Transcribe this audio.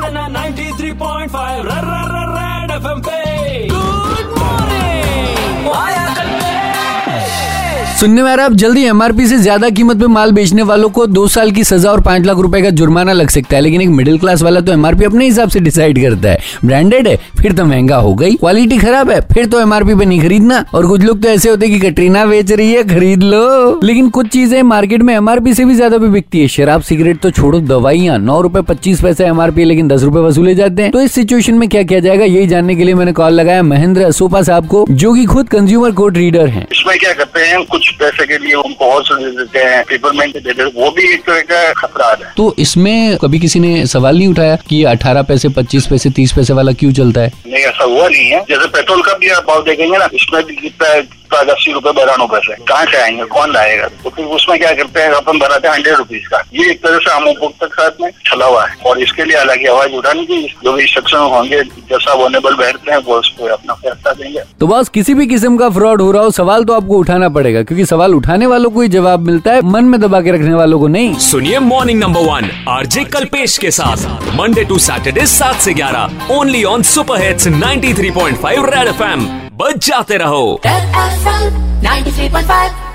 93.5 red FM पे good सुनने में आ रहा है, अब जल्दी एमआरपी से ज़्यादा कीमत पे माल बेचने वालों को दो साल की सजा और पाँच लाख रुपए का जुर्माना लग सकता है, लेकिन एक मिडिल क्लास वाला तो एमआरपी अपने हिसाब से डिसाइड करता है। ब्रांडेड है, फिर तो महँगा हो गई। क्वालिटी खराब है, फिर तो एमआरपी पे नहीं खरीदना। और कुछ लोग तो ऐसे होते कि कटरीना बेच रही है, खरीद लो। लेकिन कुछ चीज़ें मार्केट में एमआरपी से भी ज़्यादा भी बिकती है। शराब, सिगरेट तो छोड़ो, दवाइयाँ, नौ रुपए पच्चीस पैसे एमआरपी लेकिन दस रुपए वसूले जाते हैं। तो इस सिचुएशन में क्या किया जाएगा, यही जानने के लिए मैंने कॉल लगाया महेंद्र असोपा साहब को, जो की खुद कंज्यूमर कोर्ट रीडर है। इसमें क्या करते हैं, कुछ पैसे के लिए उनको और सर्विस देते हैं पेपरमेंट दे देते हैं वो भी एक तरह का खतरा है। तो इसमें कभी किसी ने सवाल नहीं उठाया कि अठारह पैसे पच्चीस पैसे तीस पैसे वाला क्यों चलता है? नहीं ऐसा हुआ नहीं है। जैसे पेट्रोल का भी आप भाव देखेंगे ना इसमें भी कितना है अस्सी रुपए बरानो पैसे। कहाँ से आएँगे? कौन लाएगा? तो फिर उसमें क्या करते हैं अपन भराते हैं हंड्रेड रुपीज़ का। ये एक तरह से आम उपभोक्ता के साथ में छला हुआ है। और इसके लिए हालाँकि आवाज़ उठाने की जो भी इंस्ट्रक्शन होंगे जैसा वनेबल बैठते हैं वो उसको अपना फैसला देंगे तो बस किसी भी किस्म का फ्रॉड हो रहा हो सवाल तो आपको उठाना पड़ेगा। क्योंकि सवाल उठाने वालों को ही जवाब मिलता है मन में दबा के रखने वालों को नहीं। सुनिए morning number one RJ Kalpesh के साथ। मंडे टू सैटरडे सात से ग्यारह only on super hits 93.5 red FM बच जाते रहो नाइन्टी थ्री पॉइंट 93.5